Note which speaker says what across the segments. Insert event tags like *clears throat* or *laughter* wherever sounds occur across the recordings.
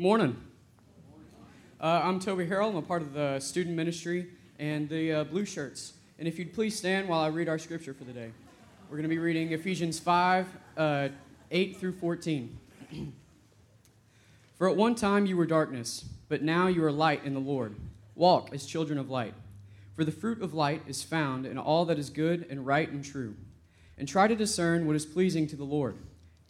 Speaker 1: Good morning. Uh, I'm Toby Harrell. I'm a part of the student ministry and the uh, blue shirts. And if you'd please stand while I read our scripture for the day. We're going to be reading Ephesians 5 uh, 8 through 14. *clears throat* For at one time you were darkness, but now you are light in the Lord. Walk as children of light. For the fruit of light is found in all that is good and right and true. And try to discern what is pleasing to the Lord.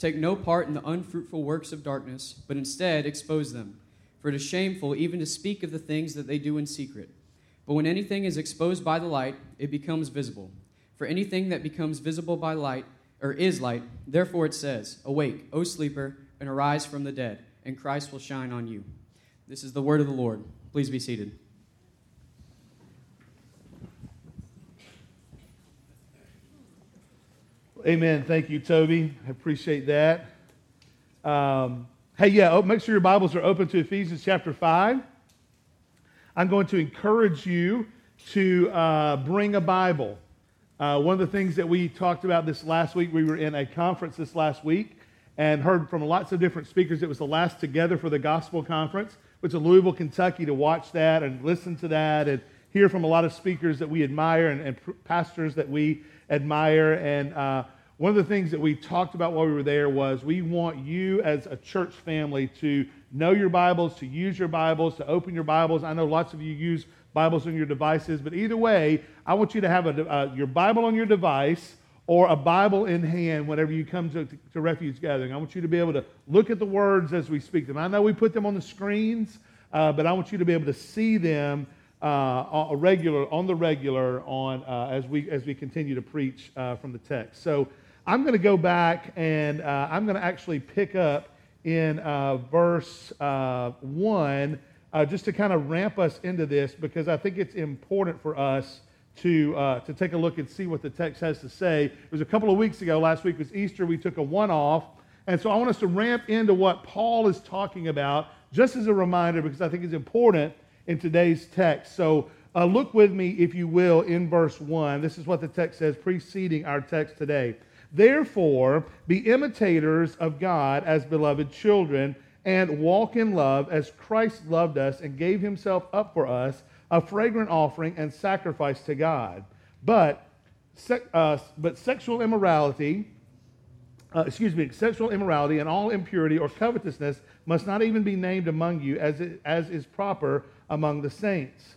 Speaker 1: Take no part in the unfruitful works of darkness, but instead expose them. For it is shameful even to speak of the things that they do in secret. But when anything is exposed by the light, it becomes visible. For anything that becomes visible by light, or is light, therefore it says, Awake, O sleeper, and arise from the dead, and Christ will shine on you. This is the word of the Lord. Please be seated.
Speaker 2: Amen. Thank you, Toby. I appreciate that. Um, hey, yeah, oh, make sure your Bibles are open to Ephesians chapter 5. I'm going to encourage you to uh, bring a Bible. Uh, one of the things that we talked about this last week, we were in a conference this last week and heard from lots of different speakers. It was the last Together for the Gospel Conference, which is Louisville, Kentucky, to watch that and listen to that and hear from a lot of speakers that we admire and, and pastors that we admire. And uh, one of the things that we talked about while we were there was we want you as a church family to know your Bibles, to use your Bibles, to open your Bibles. I know lots of you use Bibles on your devices, but either way, I want you to have a, uh, your Bible on your device or a Bible in hand whenever you come to, to Refuge Gathering. I want you to be able to look at the words as we speak them. I know we put them on the screens, uh, but I want you to be able to see them uh, a regular, on the regular on, uh, as, we, as we continue to preach uh, from the text. So I'm going to go back and uh, I'm going to actually pick up in uh, verse uh, 1 just to kind of ramp us into this because I think it's important for us to, to take a look and see what the text has to say. It was a couple of weeks ago. Last week was Easter. We took a one off. And so I want us to ramp into what Paul is talking about just as a reminder because I think it's important in today's text. So uh, look with me, if you will, in verse 1. This is what the text says preceding our text today. Therefore, be imitators of God as beloved children, and walk in love as Christ loved us and gave himself up for us, a fragrant offering and sacrifice to God. But, uh, but sexual immorality, uh, excuse me, sexual immorality and all impurity or covetousness must not even be named among you as, it, as is proper among the saints.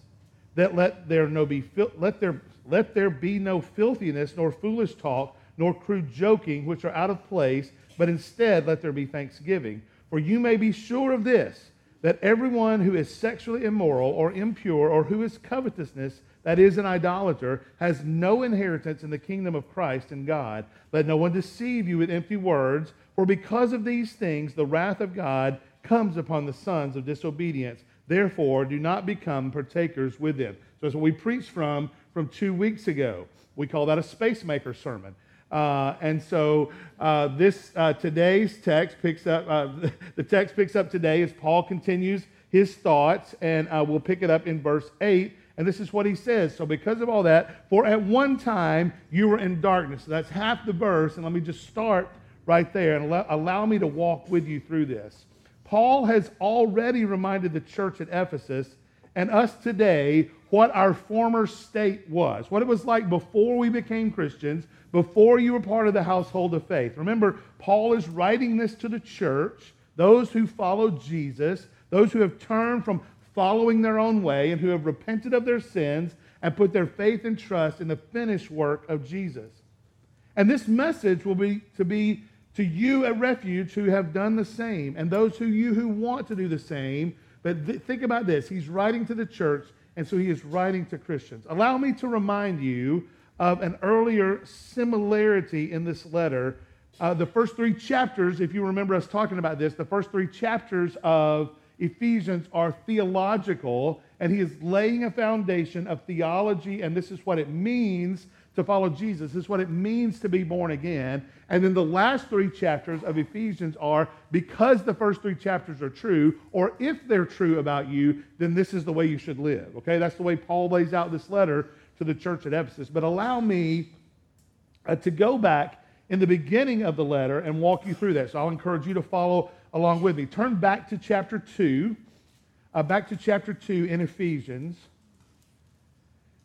Speaker 2: That let there no be let there let there be no filthiness nor foolish talk nor crude joking which are out of place, but instead let there be thanksgiving. For you may be sure of this that everyone who is sexually immoral or impure or who is covetousness, that is, an idolater, has no inheritance in the kingdom of Christ and God. Let no one deceive you with empty words, for because of these things the wrath of God comes upon the sons of disobedience. Therefore, do not become partakers with them. So that's what we preached from from two weeks ago. We call that a spacemaker sermon. Uh, and so uh, this uh, today's text picks up uh, *laughs* the text picks up today as Paul continues his thoughts, and uh, we'll pick it up in verse eight. And this is what he says. So because of all that, for at one time you were in darkness. So that's half the verse, and let me just start right there and allow, allow me to walk with you through this. Paul has already reminded the church at Ephesus and us today what our former state was, what it was like before we became Christians, before you were part of the household of faith. Remember, Paul is writing this to the church, those who follow Jesus, those who have turned from following their own way and who have repented of their sins and put their faith and trust in the finished work of Jesus. And this message will be to be to you a Refuge who have done the same, and those who you who want to do the same. But th- think about this: He's writing to the church, and so he is writing to Christians. Allow me to remind you of an earlier similarity in this letter. Uh, the first three chapters, if you remember us talking about this, the first three chapters of Ephesians are theological, and he is laying a foundation of theology, and this is what it means to follow Jesus. Is what it means to be born again. And then the last three chapters of Ephesians are because the first three chapters are true, or if they're true about you, then this is the way you should live. Okay, that's the way Paul lays out this letter to the church at Ephesus. But allow me uh, to go back in the beginning of the letter and walk you through that. So I'll encourage you to follow along with me. Turn back to chapter 2, uh, back to chapter 2 in Ephesians.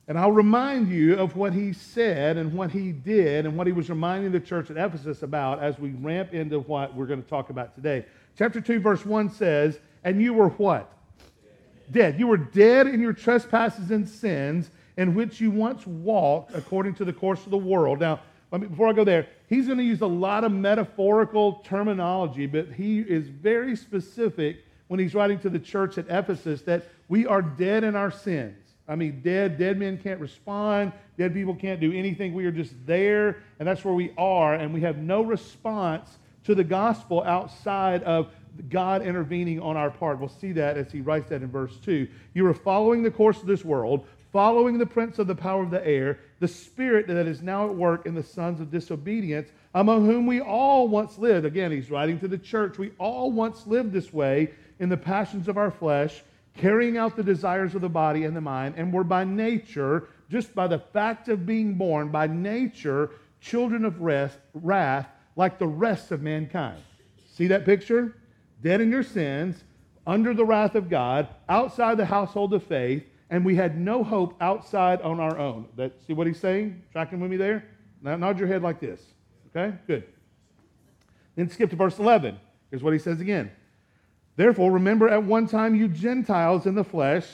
Speaker 2: And I'll remind you of what he said and what he did and what he was reminding the church at Ephesus about as we ramp into what we're going to talk about today. Chapter 2, verse 1 says, And you were what? Dead. You were dead in your trespasses and sins in which you once walked according to the course of the world. Now, me, before I go there, he's going to use a lot of metaphorical terminology, but he is very specific when he's writing to the church at Ephesus that we are dead in our sins. I mean, dead, dead men can't respond. Dead people can't do anything. We are just there, and that's where we are, and we have no response to the gospel outside of God intervening on our part. We'll see that as he writes that in verse 2. You are following the course of this world, following the prince of the power of the air, the spirit that is now at work in the sons of disobedience, among whom we all once lived. Again, he's writing to the church. We all once lived this way in the passions of our flesh carrying out the desires of the body and the mind, and were by nature, just by the fact of being born, by nature, children of rest, wrath, like the rest of mankind. See that picture? Dead in your sins, under the wrath of God, outside the household of faith, and we had no hope outside on our own. That, see what he's saying? Tracking with me there? Now nod your head like this. Okay? Good. Then skip to verse 11. Here's what he says again. Therefore, remember at one time you Gentiles in the flesh,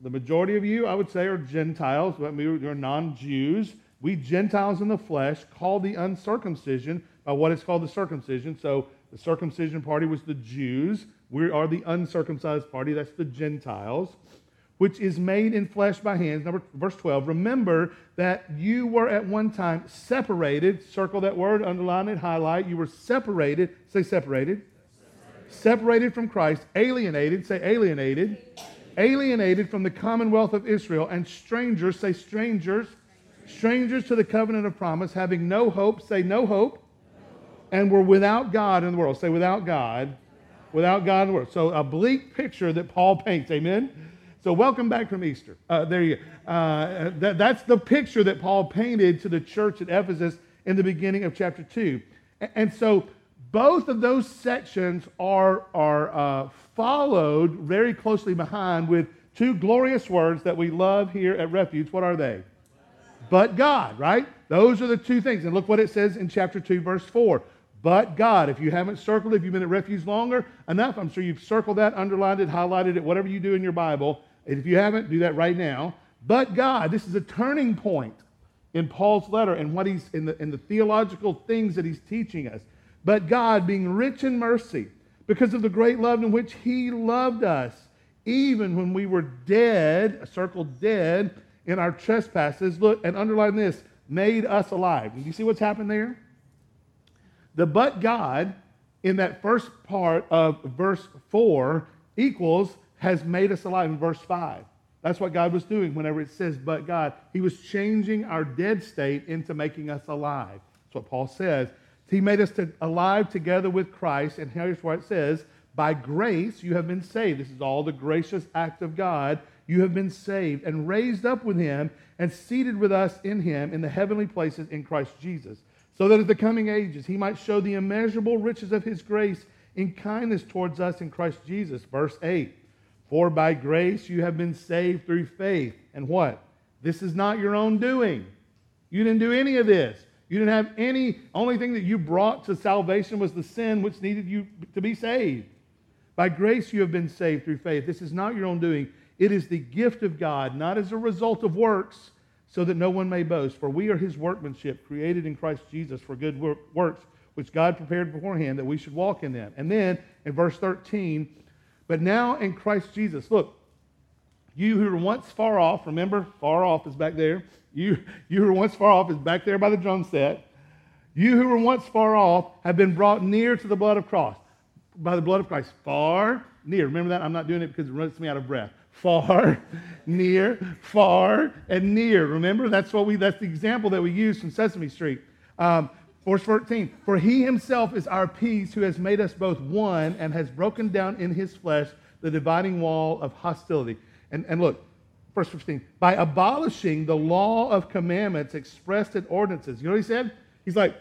Speaker 2: the majority of you, I would say, are Gentiles, but are non Jews. We Gentiles in the flesh, called the uncircumcision by what is called the circumcision. So the circumcision party was the Jews. We are the uncircumcised party, that's the Gentiles, which is made in flesh by hands. Number verse 12. Remember that you were at one time separated. Circle that word, underline it, highlight. You were separated. Say separated separated from Christ, alienated, say alienated, alienated from the commonwealth of Israel, and strangers, say strangers, strangers to the covenant of promise, having no hope, say no hope, and were without God in the world. Say without God, without God in the world. So a bleak picture that Paul paints, amen? So welcome back from Easter. Uh, there you go. Uh, that, that's the picture that Paul painted to the church at Ephesus in the beginning of chapter 2. And so both of those sections are, are uh, followed very closely behind with two glorious words that we love here at Refuge. What are they? But God, right? Those are the two things. And look what it says in chapter 2, verse 4. But God. If you haven't circled if you've been at Refuge longer enough, I'm sure you've circled that, underlined it, highlighted it, whatever you do in your Bible. And if you haven't, do that right now. But God, this is a turning point in Paul's letter and what he's in the, in the theological things that he's teaching us. But God, being rich in mercy, because of the great love in which He loved us, even when we were dead, circled dead in our trespasses, look and underline this, made us alive. Do you see what's happened there? The but God in that first part of verse 4 equals has made us alive in verse 5. That's what God was doing whenever it says, but God. He was changing our dead state into making us alive. That's what Paul says. He made us to, alive together with Christ. And here's what it says By grace you have been saved. This is all the gracious act of God. You have been saved and raised up with him and seated with us in him in the heavenly places in Christ Jesus, so that at the coming ages he might show the immeasurable riches of his grace in kindness towards us in Christ Jesus. Verse 8 For by grace you have been saved through faith. And what? This is not your own doing. You didn't do any of this. You didn't have any, only thing that you brought to salvation was the sin which needed you to be saved. By grace you have been saved through faith. This is not your own doing, it is the gift of God, not as a result of works, so that no one may boast. For we are his workmanship, created in Christ Jesus for good works, which God prepared beforehand that we should walk in them. And then in verse 13, but now in Christ Jesus, look, you who were once far off, remember, far off is back there you, you who were once far off is back there by the drum set. You who were once far off have been brought near to the blood of Christ. By the blood of Christ. Far, near. Remember that? I'm not doing it because it runs me out of breath. Far, *laughs* near, far, and near. Remember? That's what we that's the example that we use from Sesame Street. Um, Verse 14, for he himself is our peace, who has made us both one and has broken down in his flesh the dividing wall of hostility. And, and look, verse 15, by abolishing the law of commandments expressed in ordinances. You know what he said? He's like,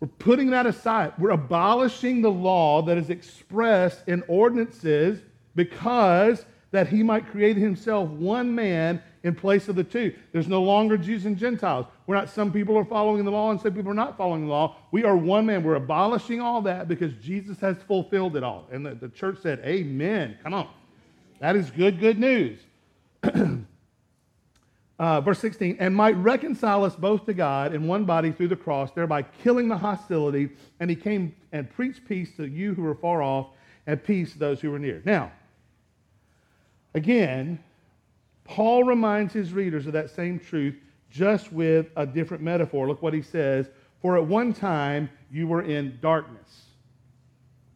Speaker 2: We're putting that aside. We're abolishing the law that is expressed in ordinances because that he might create himself one man in place of the two. There's no longer Jews and Gentiles. We're not, some people are following the law and some people are not following the law. We are one man. We're abolishing all that because Jesus has fulfilled it all. And the, the church said, Amen. Come on. That is good, good news. *clears throat* uh, verse 16, and might reconcile us both to God in one body through the cross, thereby killing the hostility. And he came and preached peace to you who were far off and peace to those who were near. Now, again, Paul reminds his readers of that same truth, just with a different metaphor. Look what he says. For at one time you were in darkness.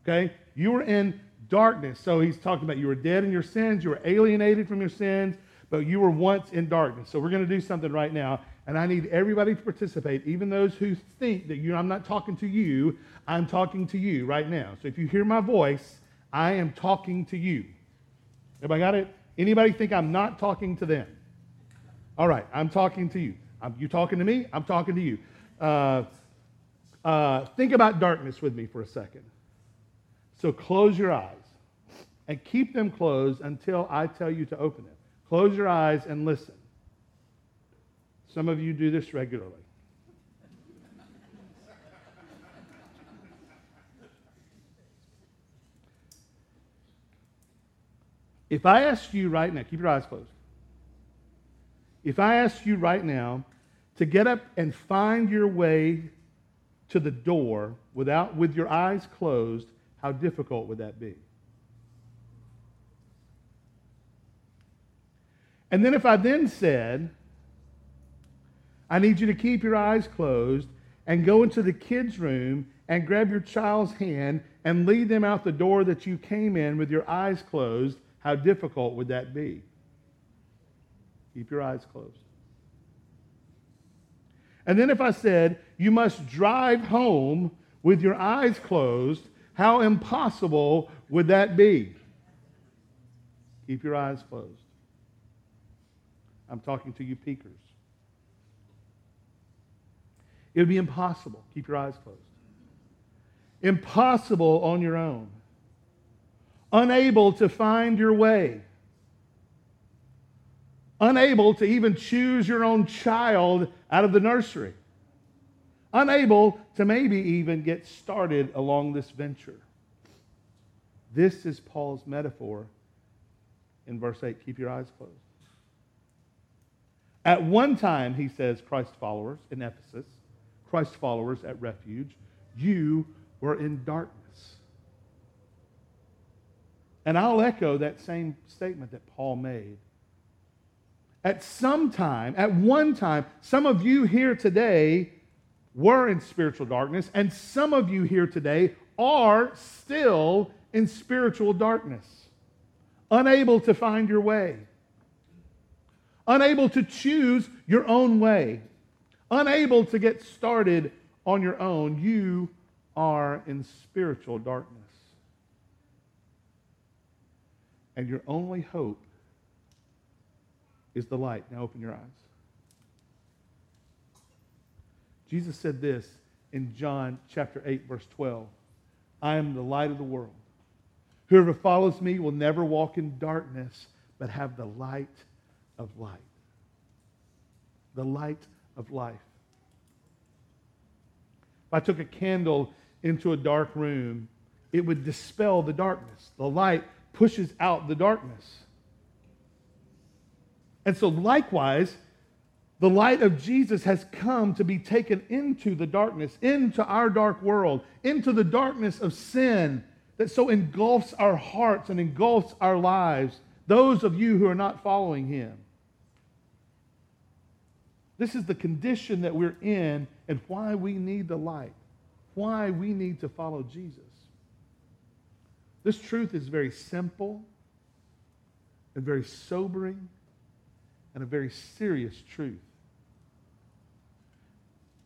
Speaker 2: Okay? You were in darkness. So he's talking about you were dead in your sins, you were alienated from your sins, but you were once in darkness. So we're going to do something right now, and I need everybody to participate, even those who think that you I'm not talking to you, I'm talking to you right now. So if you hear my voice, I am talking to you. Everybody got it? Anybody think I'm not talking to them? All right, I'm talking to you. I'm, you talking to me? I'm talking to you. Uh, uh, think about darkness with me for a second. So close your eyes and keep them closed until I tell you to open them. Close your eyes and listen. Some of you do this regularly. If I ask you right now, keep your eyes closed. If I ask you right now to get up and find your way to the door without with your eyes closed, how difficult would that be? And then if I then said, I need you to keep your eyes closed and go into the kids' room and grab your child's hand and lead them out the door that you came in with your eyes closed, how difficult would that be? Keep your eyes closed. And then if I said, you must drive home with your eyes closed, how impossible would that be? Keep your eyes closed. I'm talking to you peekers. It would be impossible. Keep your eyes closed. Impossible on your own unable to find your way, unable to even choose your own child out of the nursery, unable to maybe even get started along this venture. This is Paul's metaphor in verse 8. Keep your eyes closed. At one time, he says, Christ followers in Ephesus, Christ followers at Refuge, you were in darkness and I'll echo that same statement that Paul made. At some time, at one time, some of you here today were in spiritual darkness, and some of you here today are still in spiritual darkness, unable to find your way, unable to choose your own way, unable to get started on your own. You are in spiritual darkness. and your only hope is the light. Now open your eyes. Jesus said this in John chapter 8, verse 12 I am the light of the world. Whoever follows me will never walk in darkness, but have the light of light. The light of life. If I took a candle into a dark room, it would dispel the darkness. The light pushes out the darkness. And so, likewise, the light of Jesus has come to be taken into the darkness, into our dark world, into the darkness of sin that so engulfs our hearts and engulfs our lives, those of you who are not following Him. This is the condition that we're in and why we need the light, why we need to follow Jesus. This truth is very simple and very sobering and a very serious truth.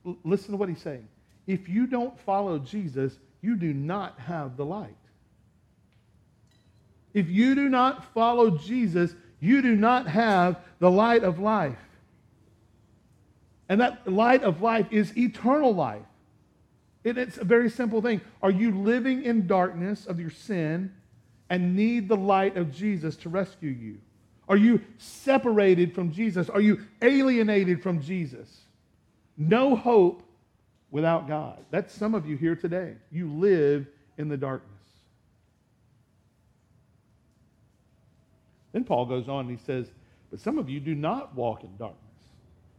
Speaker 2: L- listen to what he's saying. If you don't follow Jesus, you do not have the light. If you do not follow Jesus, you do not have the light of life. And that light of life is eternal life. it's a very simple thing. Are you living in darkness of your sin and need the light of Jesus to rescue you? Are you separated from Jesus? Are you alienated from Jesus? No hope without God. That's some of you here today. You live in the darkness. Then Paul goes on and he says, But some of you do not walk in darkness.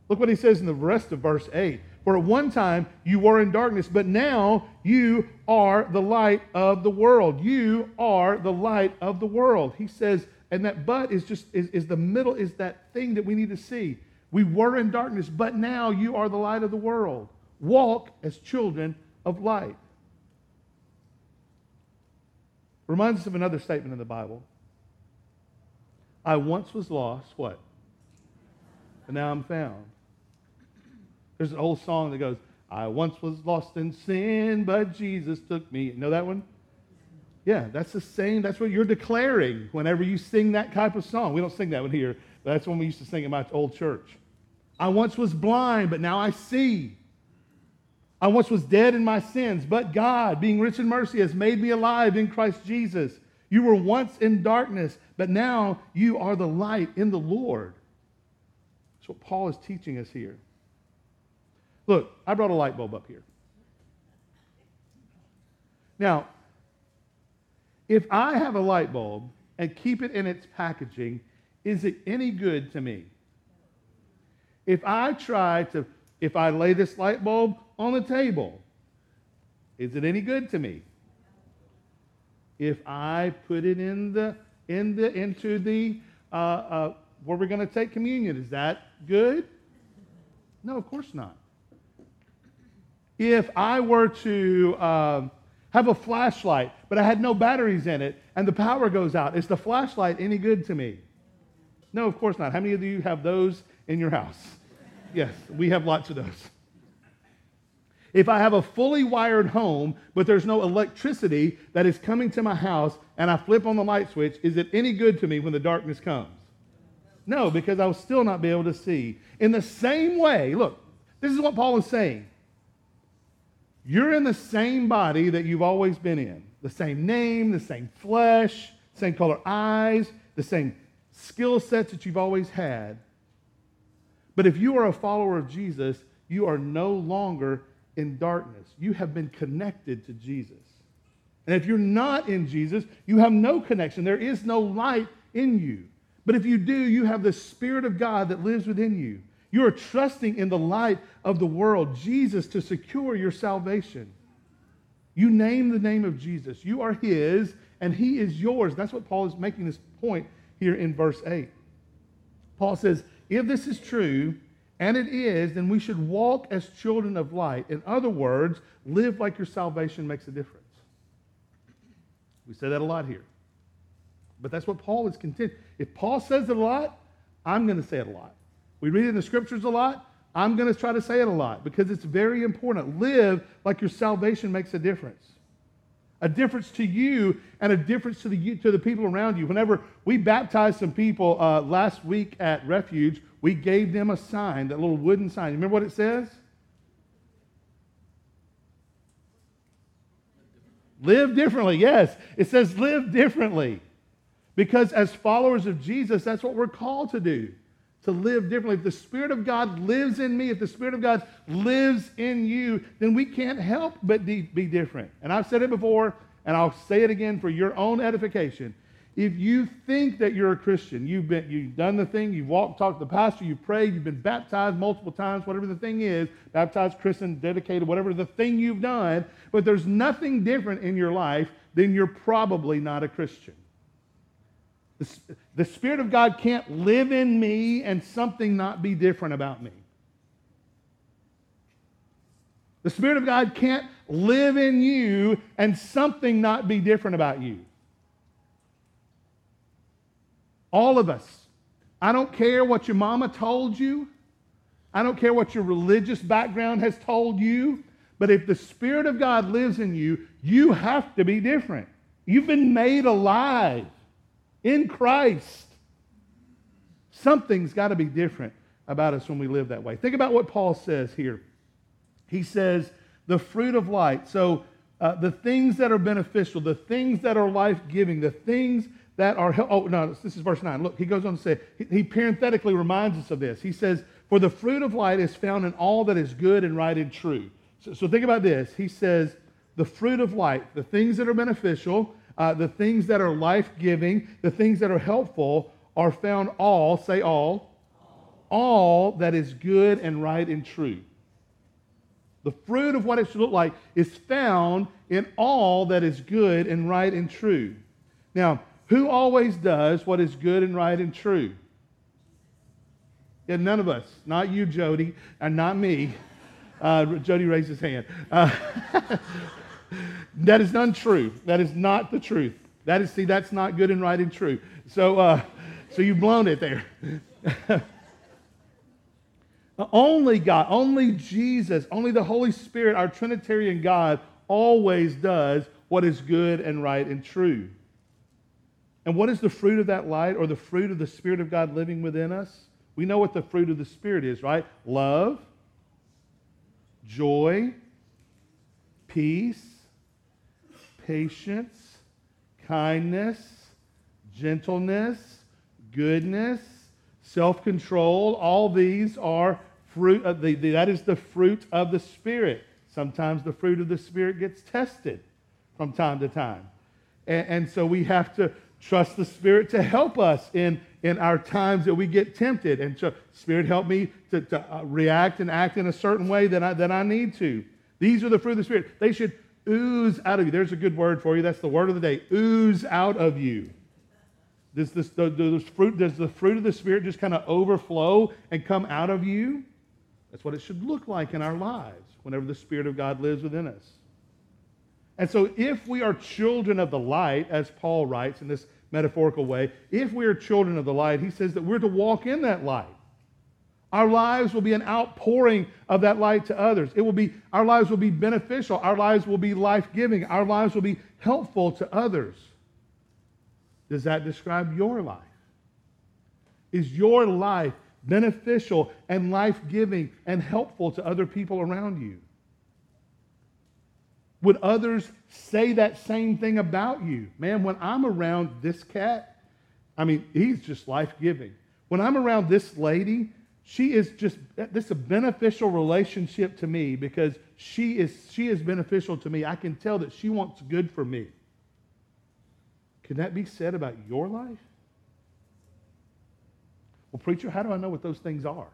Speaker 2: Look what he says in the rest of verse 8. For at one time you were in darkness, but now you are the light of the world. You are the light of the world. He says, and that but is just is, is the middle, is that thing that we need to see. We were in darkness, but now you are the light of the world. Walk as children of light. Reminds us of another statement in the Bible. I once was lost, what? And now I'm found. There's an old song that goes, I once was lost in sin, but Jesus took me. Know that one? Yeah, that's the same. That's what you're declaring whenever you sing that type of song. We don't sing that one here, but that's one we used to sing in my old church. I once was blind, but now I see. I once was dead in my sins, but God, being rich in mercy, has made me alive in Christ Jesus. You were once in darkness, but now you are the light in the Lord. That's what Paul is teaching us here. Look, I brought a light bulb up here. Now, if I have a light bulb and keep it in its packaging, is it any good to me? If I try to, if I lay this light bulb on the table, is it any good to me? If I put it in the, in the, into the, uh, uh, where we're going to take communion, is that good? No, of course not if I were to um, have a flashlight, but I had no batteries in it, and the power goes out, is the flashlight any good to me? No, of course not. How many of you have those in your house? Yes, we have lots of those. If I have a fully wired home, but there's no electricity that is coming to my house, and I flip on the light switch, is it any good to me when the darkness comes? No, because I will still not be able to see. In the same way, look, this is what Paul is saying. You're in the same body that you've always been in the same name, the same flesh, same color eyes, the same skill sets that you've always had. But if you are a follower of Jesus, you are no longer in darkness. You have been connected to Jesus. And if you're not in Jesus, you have no connection. There is no light in you. But if you do, you have the Spirit of God that lives within you. You are trusting in the light of the world, Jesus, to secure your salvation. You name the name of Jesus. You are His, and He is yours. That's what Paul is making this point here in verse 8. Paul says, If this is true, and it is, then we should walk as children of light. In other words, live like your salvation makes a difference. We say that a lot here. But that's what Paul is content. If Paul says it a lot, I'm going to say it a lot. We read it in the scriptures a lot. I'm going to try to say it a lot because it's very important. Live like your salvation makes a difference. A difference to you and a difference to the, to the people around you. Whenever we baptized some people uh, last week at Refuge, we gave them a sign, that little wooden sign. You remember what it says? Live differently. Yes, it says live differently. Because as followers of Jesus, that's what we're called to do to live differently. If the Spirit of God lives in me, if the Spirit of God lives in you, then we can't help but be, be different. And I've said it before, and I'll say it again for your own edification. If you think that you're a Christian, you've, been, you've done the thing, you've walked, talked to the pastor, you've prayed, you've been baptized multiple times, whatever the thing is, baptized, christened, dedicated, whatever the thing you've done, but there's nothing different in your life, then you're probably not a Christian. The, the Spirit of God can't live in me and something not be different about me. The Spirit of God can't live in you and something not be different about you. All of us. I don't care what your mama told you. I don't care what your religious background has told you. But if the Spirit of God lives in you, you have to be different. You've been made alive in Christ. Something's got to be different about us when we live that way. Think about what Paul says here. He says the fruit of light. So, uh, the things that are beneficial, the things that are life giving, the things that are. Oh, no, this is verse 9. Look, he goes on to say, he, he parenthetically reminds us of this. He says, For the fruit of light is found in all that is good and right and true. So, so think about this. He says, The fruit of light, the things that are beneficial, uh, the things that are life giving, the things that are helpful, are found all, say all, all that is good and right and true. The fruit of what it should look like is found in all that is good and right and true. Now, who always does what is good and right and true? Yeah, none of us. Not you, Jody, and not me. Uh, Jody raised his hand. Uh, *laughs* that is untrue. That is not the truth. That is, see, that's not good and right and true. So, uh, so you've blown it there. *laughs* only God, only Jesus, only the Holy Spirit, our Trinitarian God, always does what is good and right and true. And what is the fruit of that light or the fruit of the Spirit of God living within us? We know what the fruit of the Spirit is, right? Love, joy, peace, patience, kindness, gentleness, goodness, self control. All these are fruit of the, the, that is the fruit of the Spirit. Sometimes the fruit of the Spirit gets tested from time to time. And, and so we have to trust the Spirit to help us in, in our times that we get tempted. And so, Spirit, help me to, to uh, react and act in a certain way that I, that I need to. These are the fruit of the Spirit. They should ooze out of you. There's a good word for you. That's the word of the day. Ooze out of you. Does, this, does, fruit, does the fruit of the Spirit just kind of overflow and come out of you? That's what it should look like in our lives whenever the Spirit of God lives within us. And so, if we are children of the light, as Paul writes in this metaphorical way, if we are children of the light, he says that we're to walk in that light. Our lives will be an outpouring of that light to others. It will be, our lives will be beneficial. Our lives will be life giving. Our lives will be helpful to others. Does that describe your life? Is your life beneficial and life giving and helpful to other people around you? Would others say that same thing about you? Man, when I'm around this cat, I mean, he's just life giving. When I'm around this lady, she is just this is a beneficial relationship to me because she is she is beneficial to me. I can tell that she wants good for me. Can that be said about your life? Well, preacher, how do I know what those things are?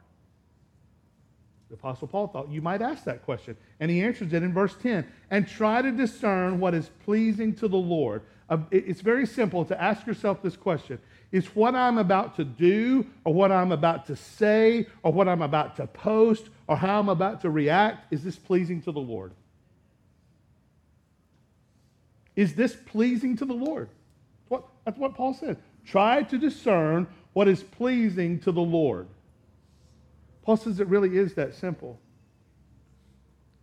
Speaker 2: The Apostle Paul thought you might ask that question. And he answers it in verse 10 and try to discern what is pleasing to the Lord. It's very simple to ask yourself this question is what I'm about to do, or what I'm about to say, or what I'm about to post, or how I'm about to react, is this pleasing to the Lord? Is this pleasing to the Lord? What, that's what Paul said. Try to discern what is pleasing to the Lord. Paul says it really is that simple.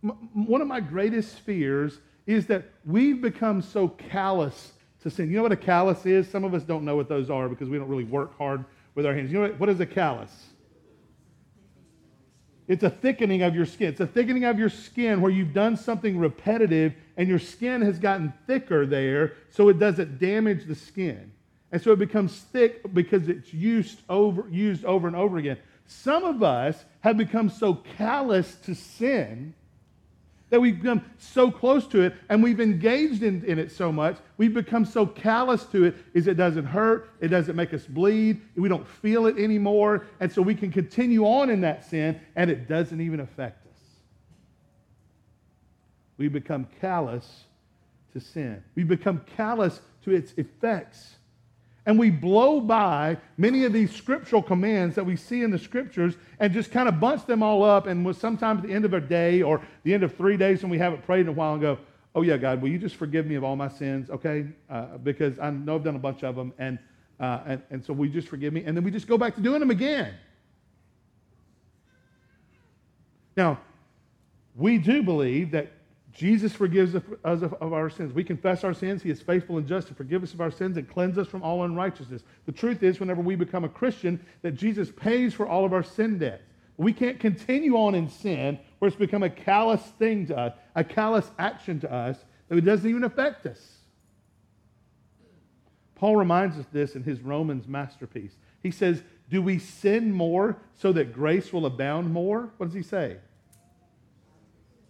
Speaker 2: one of my greatest fears is that we've become so callous to sin. You know what a callus is? Some of us don't know what those are because we don't really work hard with our hands. You know what, what is a callus? It's a thickening of your skin. It's a thickening of your skin where you've done something repetitive and your skin has gotten thicker there so it doesn't damage the skin. And so it becomes thick because it's used over, used over and over again. Some of us have become so callous to sin that we've become so close to it and we've engaged in, in it so much, we've become so callous to it is it doesn't hurt, it doesn't make us bleed, we don't feel it anymore, and so we can continue on in that sin and it doesn't even affect us. We become callous to sin. We become callous to its effects. And we blow by many of these scriptural commands that we see in the scriptures and just kind of bunch them all up. And sometimes at the end of a day or the end of three days when we haven't prayed in a while and go, oh, yeah, God, will you just forgive me of all my sins, okay? Uh, because I know I've done a bunch of them. And, uh, and, and so we just forgive me? And then we just go back to doing them again. Now, we do believe that Jesus forgives us of our sins. We confess our sins. He is faithful and just to forgive us of our sins and cleanse us from all unrighteousness. The truth is, whenever we become a Christian, that Jesus pays for all of our sin debts. We can't continue on in sin where it's become a callous thing to us, a callous action to us that it doesn't even affect us. Paul reminds us this in his Romans masterpiece. He says, Do we sin more so that grace will abound more? What does he say?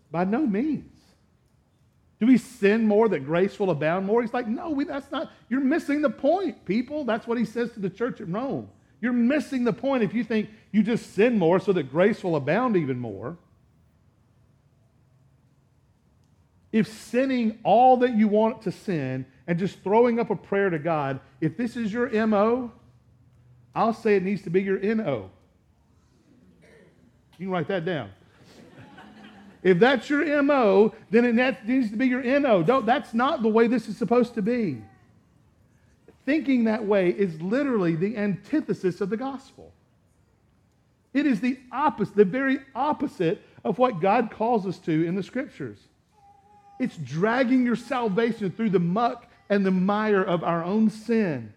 Speaker 2: By no means. Do we sin more that grace will abound more? He's like, no, we, that's not, you're missing the point, people. That's what he says to the church at Rome. You're missing the point if you think you just sin more so that grace will abound even more. If sinning all that you want to sin and just throwing up a prayer to God, if this is your MO, I'll say it needs to be your NO. You can write that down. If that's your MO, then it needs to be your NO. Don't, that's not the way this is supposed to be. Thinking that way is literally the antithesis of the gospel. It is the opposite, the very opposite of what God calls us to in the scriptures. It's dragging your salvation through the muck and the mire of our own sin.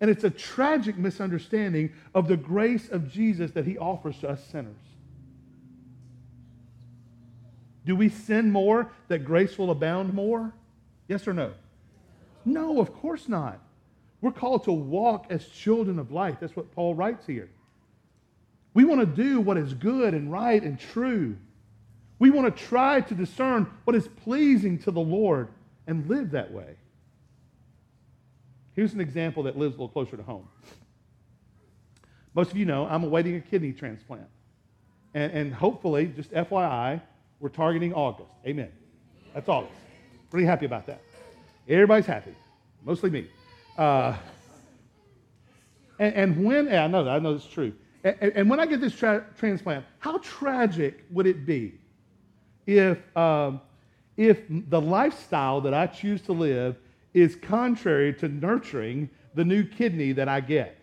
Speaker 2: And it's a tragic misunderstanding of the grace of Jesus that he offers to us sinners. Do we sin more that grace will abound more? Yes or no? No, of course not. We're called to walk as children of light. That's what Paul writes here. We want to do what is good and right and true. We want to try to discern what is pleasing to the Lord and live that way. Here's an example that lives a little closer to home. Most of you know I'm awaiting a kidney transplant. And, and hopefully, just FYI, we're targeting August. Amen. That's August. Pretty happy about that. Everybody's happy, mostly me. Uh, and, and, when, I know that, I know it's true. And, and, when I get this tra- transplant, how tragic would it be if, um, if the lifestyle that I choose to live is contrary to nurturing the new kidney that I get?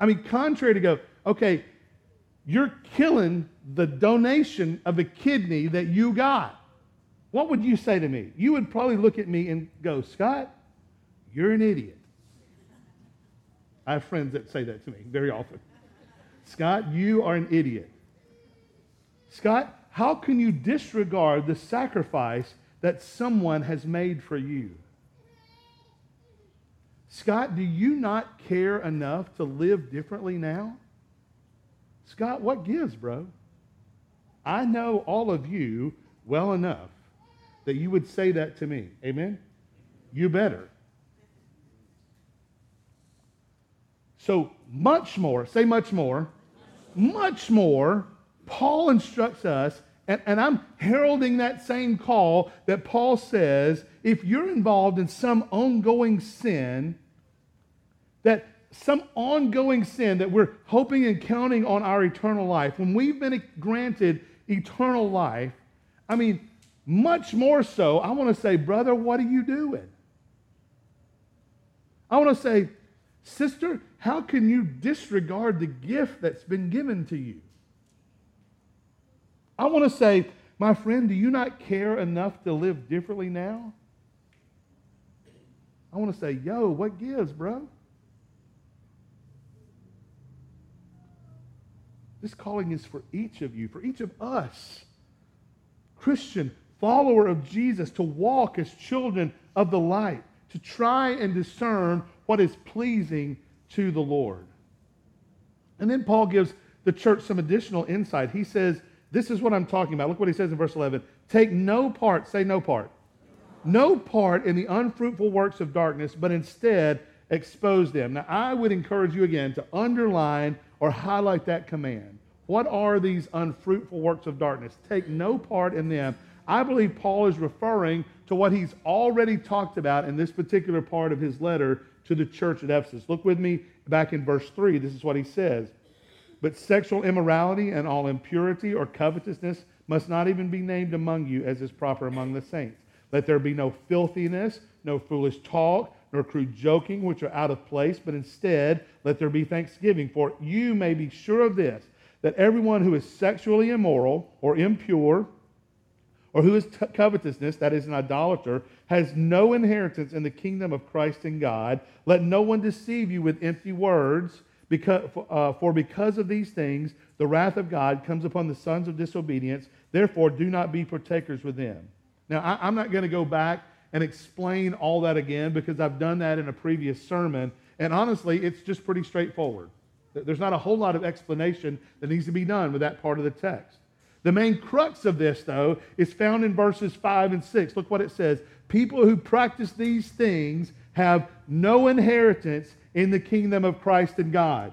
Speaker 2: I mean, contrary to go, okay, you're killing the donation of a kidney that you got. What would you say to me? You would probably look at me and go, Scott, you're an idiot. I have friends that say that to me very often. Scott, you are an idiot. Scott, how can you disregard the sacrifice that someone has made for you? Scott, do you not care enough to live differently now? Scott, what gives, bro? I know all of you well enough that you would say that to me. Amen? You better. So, much more, say much more, much more, Paul instructs us, and, and I'm heralding that same call that Paul says if you're involved in some ongoing sin, that some ongoing sin that we're hoping and counting on our eternal life, when we've been granted eternal life, I mean, much more so, I want to say, brother, what are you doing? I want to say, sister, how can you disregard the gift that's been given to you? I want to say, my friend, do you not care enough to live differently now? I want to say, yo, what gives, bro? This calling is for each of you, for each of us. Christian, follower of Jesus, to walk as children of the light, to try and discern what is pleasing to the Lord. And then Paul gives the church some additional insight. He says, This is what I'm talking about. Look what he says in verse 11. Take no part, say no part, no part in the unfruitful works of darkness, but instead expose them. Now, I would encourage you again to underline or highlight that command. What are these unfruitful works of darkness? Take no part in them. I believe Paul is referring to what he's already talked about in this particular part of his letter to the church at Ephesus. Look with me back in verse 3. This is what he says. But sexual immorality and all impurity or covetousness must not even be named among you as is proper among the saints. Let there be no filthiness, no foolish talk, nor crude joking, which are out of place, but instead let there be thanksgiving. For you may be sure of this, that everyone who is sexually immoral or impure, or who is t- covetousness, that is an idolater, has no inheritance in the kingdom of Christ and God. Let no one deceive you with empty words Because, uh, for because of these things, the wrath of God comes upon the sons of disobedience. Therefore, do not be partakers with them. Now, I, I'm not going to go back and explain all that again because I've done that in a previous sermon. And honestly, it's just pretty straightforward. There's not a whole lot of explanation that needs to be done with that part of the text. The main crux of this, though, is found in verses 5 and 6. Look what it says People who practice these things have no inheritance in the kingdom of Christ and God.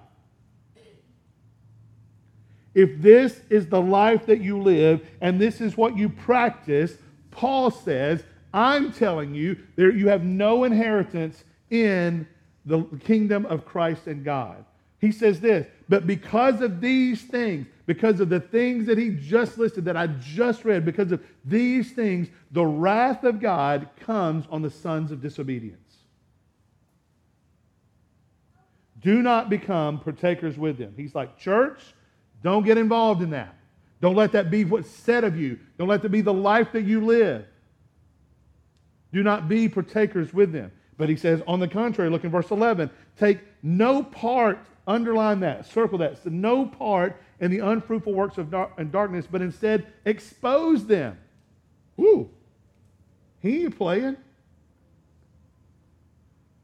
Speaker 2: If this is the life that you live and this is what you practice, Paul says, I'm telling you, there, you have no inheritance in the kingdom of Christ and God. He says this, but because of these things, because of the things that he just listed, that I just read, because of these things, the wrath of God comes on the sons of disobedience. Do not become partakers with them. He's like, church, don't get involved in that. Don't let that be what's said of you. Don't let that be the life that you live. Do not be partakers with them. But he says, on the contrary, look in verse 11, take no part, underline that, circle that, so no part in the unfruitful works of and darkness, but instead expose them. Woo! He ain't playing.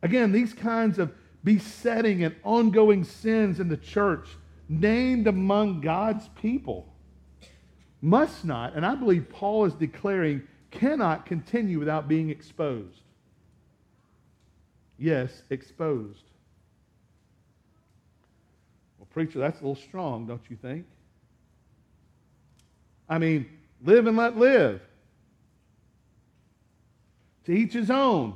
Speaker 2: Again, these kinds of besetting and ongoing sins in the church, named among God's people, must not, and I believe Paul is declaring, cannot continue without being exposed. Yes, exposed. Well, preacher, that's a little strong, don't you think? I mean, live and let live. To each his own.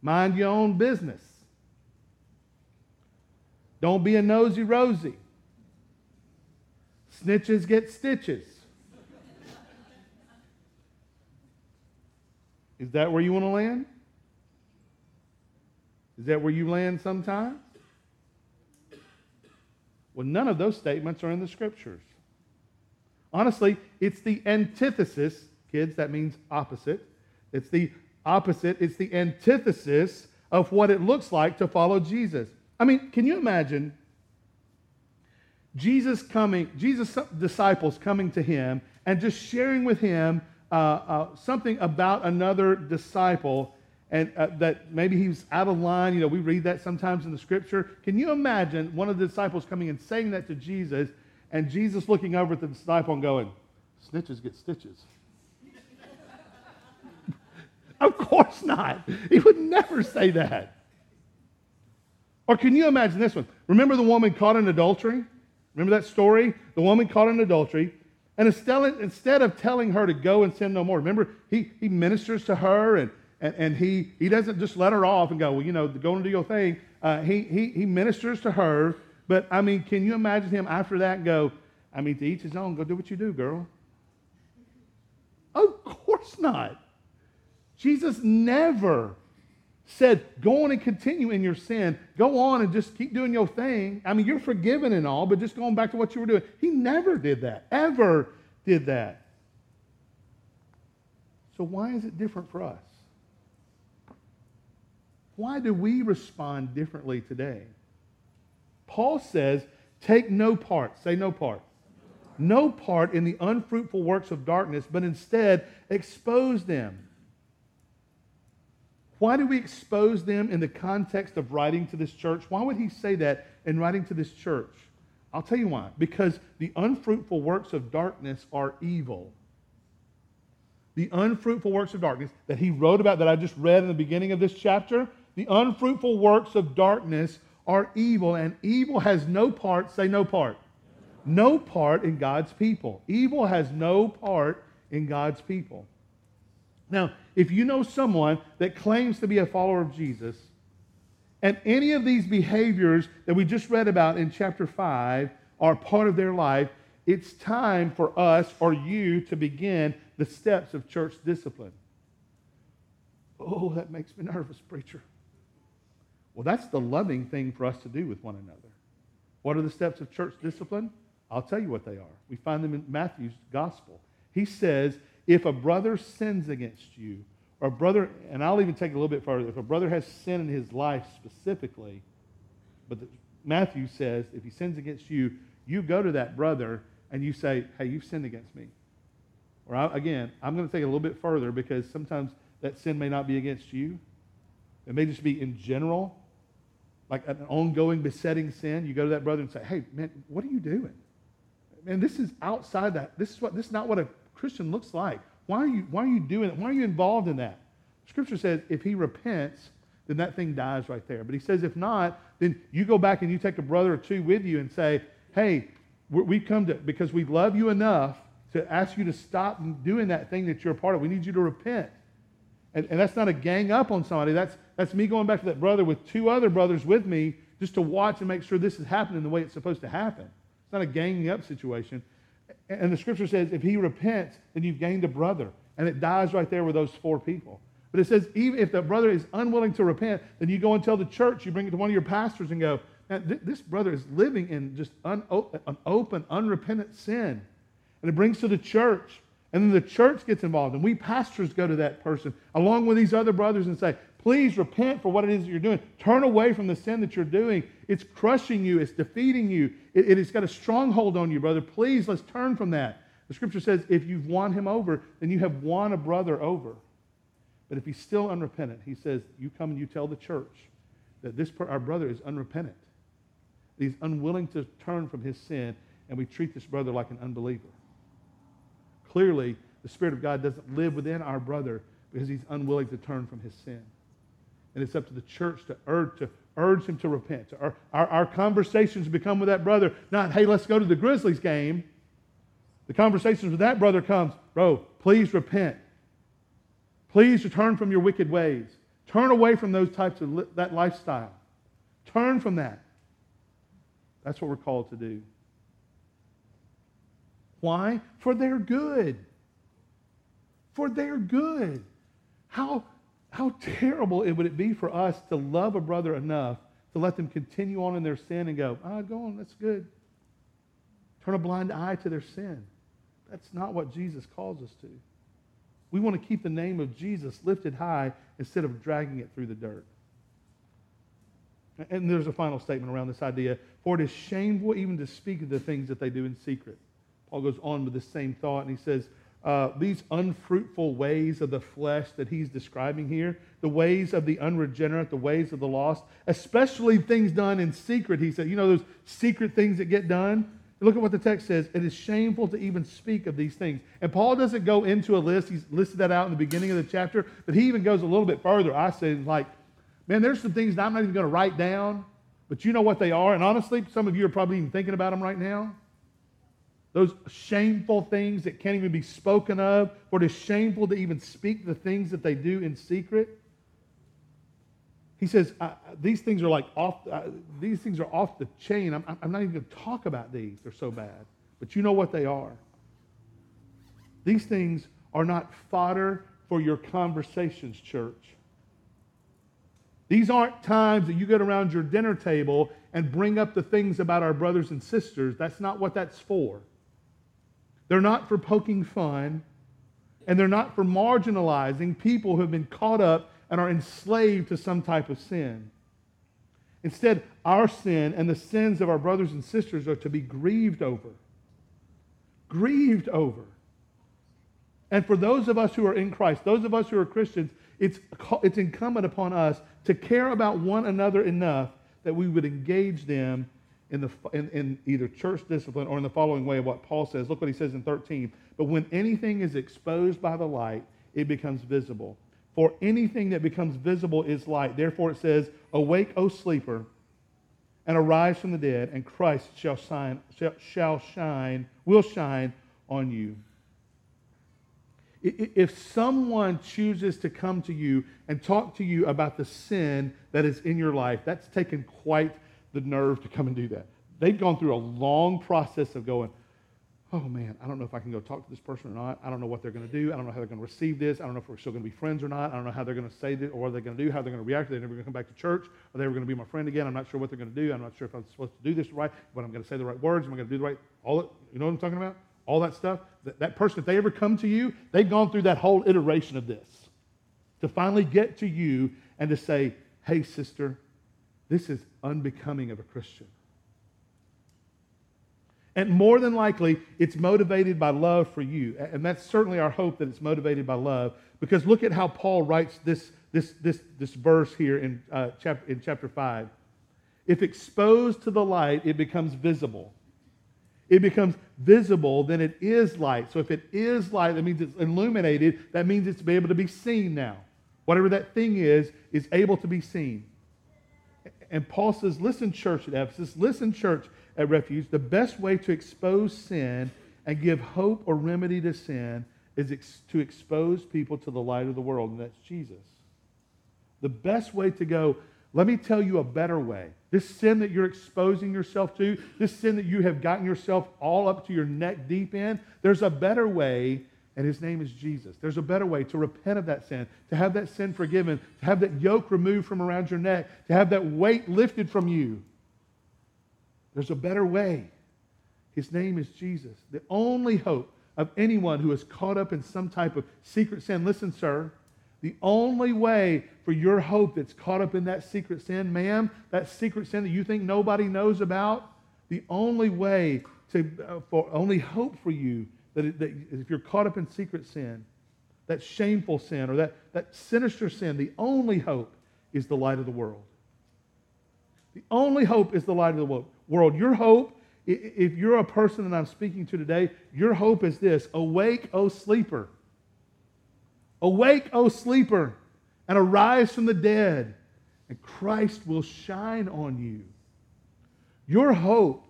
Speaker 2: Mind your own business. Don't be a nosy rosy. Snitches get stitches. Is that where you want to land? Is that where you land sometimes? Well, none of those statements are in the scriptures. Honestly, it's the antithesis, kids, that means opposite. It's the opposite, it's the antithesis of what it looks like to follow Jesus. I mean, can you imagine Jesus coming, Jesus' disciples coming to him and just sharing with him uh, uh, something about another disciple and uh, that maybe he's out of line. You know, we read that sometimes in the scripture. Can you imagine one of the disciples coming and saying that to Jesus, and Jesus looking over at the disciple and going, "Snitches get stitches." *laughs* of course not. He would never say that. Or can you imagine this one? Remember the woman caught in adultery? Remember that story? The woman caught in adultery. And instead of telling her to go and sin no more, remember, he, he ministers to her and and, and he, he doesn't just let her off and go, well, you know, go and do your thing. Uh, he, he, he ministers to her. But, I mean, can you imagine him after that go, I mean, to each his own, go do what you do, girl? Of course not. Jesus never said, go on and continue in your sin. Go on and just keep doing your thing. I mean, you're forgiven and all, but just going back to what you were doing. He never did that, ever did that. So, why is it different for us? Why do we respond differently today? Paul says, take no part, say no part, no part in the unfruitful works of darkness, but instead expose them. Why do we expose them in the context of writing to this church? Why would he say that in writing to this church? I'll tell you why. Because the unfruitful works of darkness are evil. The unfruitful works of darkness that he wrote about, that I just read in the beginning of this chapter, the unfruitful works of darkness are evil, and evil has no part, say no part, no part in God's people. Evil has no part in God's people. Now, if you know someone that claims to be a follower of Jesus, and any of these behaviors that we just read about in chapter 5 are part of their life, it's time for us or you to begin the steps of church discipline. Oh, that makes me nervous, preacher. Well, that's the loving thing for us to do with one another. What are the steps of church discipline? I'll tell you what they are. We find them in Matthew's gospel. He says, if a brother sins against you, or a brother, and I'll even take it a little bit further, if a brother has sin in his life specifically, but the, Matthew says if he sins against you, you go to that brother and you say, hey, you've sinned against me. Or again, I'm going to take it a little bit further because sometimes that sin may not be against you. It may just be in general, like an ongoing besetting sin. You go to that brother and say, hey, man, what are you doing? Man, this is outside that. This is what this is not what a Christian looks like. Why are you why are you doing it? Why are you involved in that? Scripture says if he repents, then that thing dies right there. But he says if not, then you go back and you take a brother or two with you and say, hey, we've come to because we love you enough to ask you to stop doing that thing that you're a part of. We need you to repent. And, and that's not a gang up on somebody. That's, that's me going back to that brother with two other brothers with me just to watch and make sure this is happening the way it's supposed to happen. It's not a ganging up situation. And the scripture says if he repents, then you've gained a brother. And it dies right there with those four people. But it says even if the brother is unwilling to repent, then you go and tell the church, you bring it to one of your pastors and go, this brother is living in just un- an open, unrepentant sin. And it brings to the church. And then the church gets involved. And we pastors go to that person along with these other brothers and say, please repent for what it is that you're doing. Turn away from the sin that you're doing. It's crushing you, it's defeating you, it, it has got a stronghold on you, brother. Please, let's turn from that. The scripture says, if you've won him over, then you have won a brother over. But if he's still unrepentant, he says, you come and you tell the church that this our brother is unrepentant. He's unwilling to turn from his sin, and we treat this brother like an unbeliever. Clearly, the Spirit of God doesn't live within our brother because he's unwilling to turn from his sin. And it's up to the church to urge, to urge him to repent. Our, our, our conversations become with that brother, not, hey, let's go to the Grizzlies game. The conversations with that brother comes, bro, please repent. Please return from your wicked ways. Turn away from those types of li- that lifestyle. Turn from that. That's what we're called to do. Why? For their good. For their good. How, how terrible it would it be for us to love a brother enough to let them continue on in their sin and go, ah, oh, go on, that's good. Turn a blind eye to their sin. That's not what Jesus calls us to. We want to keep the name of Jesus lifted high instead of dragging it through the dirt. And there's a final statement around this idea. For it is shameful even to speak of the things that they do in secret. Paul goes on with the same thought, and he says, uh, These unfruitful ways of the flesh that he's describing here, the ways of the unregenerate, the ways of the lost, especially things done in secret, he said, You know, those secret things that get done? Look at what the text says. It is shameful to even speak of these things. And Paul doesn't go into a list. He's listed that out in the beginning of the chapter, but he even goes a little bit further. I say, like, man, there's some things I'm not even going to write down, but you know what they are. And honestly, some of you are probably even thinking about them right now those shameful things that can't even be spoken of, or it is shameful to even speak the things that they do in secret. He says, These things are like off, uh, these things are off the chain. I'm, I'm not even going to talk about these. They're so bad. But you know what they are. These things are not fodder for your conversations, church. These aren't times that you get around your dinner table and bring up the things about our brothers and sisters. That's not what that's for. They're not for poking fun, and they're not for marginalizing people who have been caught up and are enslaved to some type of sin. Instead, our sin and the sins of our brothers and sisters are to be grieved over. Grieved over. And for those of us who are in Christ, those of us who are Christians, it's, it's incumbent upon us to care about one another enough that we would engage them in, the, in, in either church discipline or in the following way of what Paul says. Look what he says in 13. But when anything is exposed by the light, it becomes visible. For anything that becomes visible is light. Therefore it says, Awake, O sleeper, and arise from the dead, and Christ shall shine, shall shine, will shine on you. If someone chooses to come to you and talk to you about the sin that is in your life, that's taken quite the nerve to come and do that. They've gone through a long process of going, oh man, I don't know if I can go talk to this person or not. I don't know what they're going to do. I don't know how they're going to receive this. I don't know if we're still going to be friends or not. I don't know how they're going to say this or what they're going to do, how they're going to react. Are they never going to come back to church? Are they ever going to be my friend again? I'm not sure what they're going to do. I'm not sure if I'm supposed to do this right, but I'm going to say the right words. Am I going to do the right, all it, you know what I'm talking about? All that stuff. That, that person, if they ever come to you, they've gone through that whole iteration of this to finally get to you and to say, hey, sister, this is unbecoming of a Christian. And more than likely, it's motivated by love for you. And that's certainly our hope that it's motivated by love. Because look at how Paul writes this, this, this, this verse here in, uh, chapter, in chapter 5. If exposed to the light, it becomes visible. It becomes visible, then it is light. So if it is light, that means it's illuminated. That means it's able to be seen now. Whatever that thing is, is able to be seen. And Paul says, listen, church at Ephesus, listen, church at Refuge, the best way to expose sin and give hope or remedy to sin is ex- to expose people to the light of the world, and that's Jesus. The best way to go, let me tell you a better way. This sin that you're exposing yourself to, this sin that you have gotten yourself all up to your neck deep in, there's a better way, and his name is Jesus. There's a better way to repent of that sin, to have that sin forgiven, to have that yoke removed from around your neck, to have that weight lifted from you. There's a better way. His name is Jesus. The only hope of anyone who is caught up in some type of secret sin. Listen, sir, the only way for your hope that's caught up in that secret sin, ma'am, that secret sin that you think nobody knows about, the only way to, uh, for only hope for you that, that if you're caught up in secret sin, that shameful sin or that, that sinister sin, the only hope is the light of the world. The only hope is the light of the world world. Your hope, if you're a person that I'm speaking to today, your hope is this Awake, O sleeper. Awake, O sleeper, and arise from the dead, and Christ will shine on you. Your hope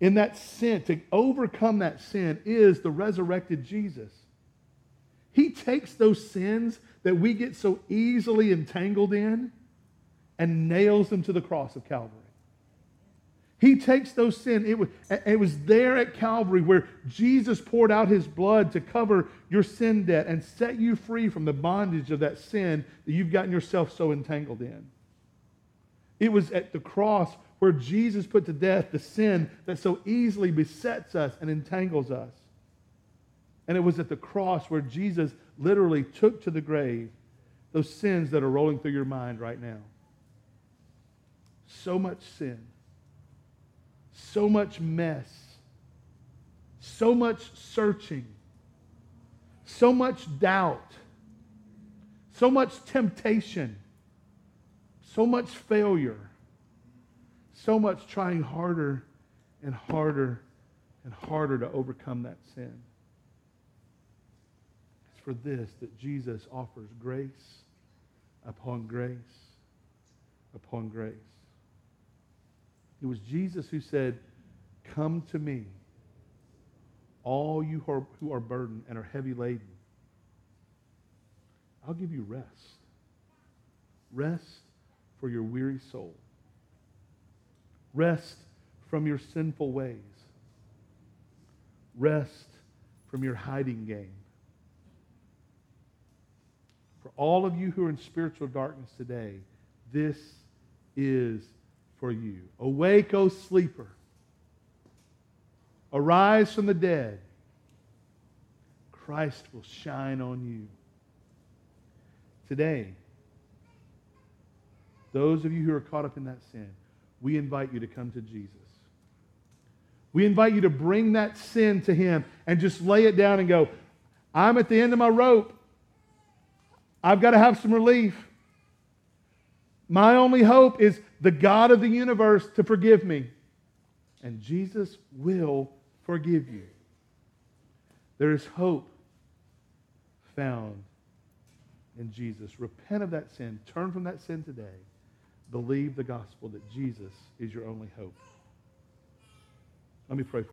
Speaker 2: in that sin, to overcome that sin, is the resurrected Jesus. He takes those sins that we get so easily entangled in and nails them to the cross of Calvary. He takes those sins. It was, it was there at Calvary where Jesus poured out his blood to cover your sin debt and set you free from the bondage of that sin that you've gotten yourself so entangled in. It was at the cross where Jesus put to death the sin that so easily besets us and entangles us. And it was at the cross where Jesus literally took to the grave those sins that are rolling through your mind right now. So much sin. So much mess, so much searching, so much doubt, so much temptation, so much failure, so much trying harder and harder and harder to overcome that sin. It's for this that Jesus offers grace upon grace upon grace. It was Jesus who said, Come to me, all you who are, who are burdened and are heavy laden. I'll give you rest. Rest for your weary soul. Rest from your sinful ways. Rest from your hiding game. For all of you who are in spiritual darkness today, this is for you. Awake, O sleeper. Arise from the dead. Christ will shine on you. Today, those of you who are caught up in that sin, we invite you to come to Jesus. We invite you to bring that sin to Him and just lay it down and go, I'm at the end of my rope. I've got to have some relief. My only hope is the God of the universe to forgive me. And Jesus will forgive you. There is hope found in Jesus. Repent of that sin. Turn from that sin today. Believe the gospel that Jesus is your only hope. Let me pray.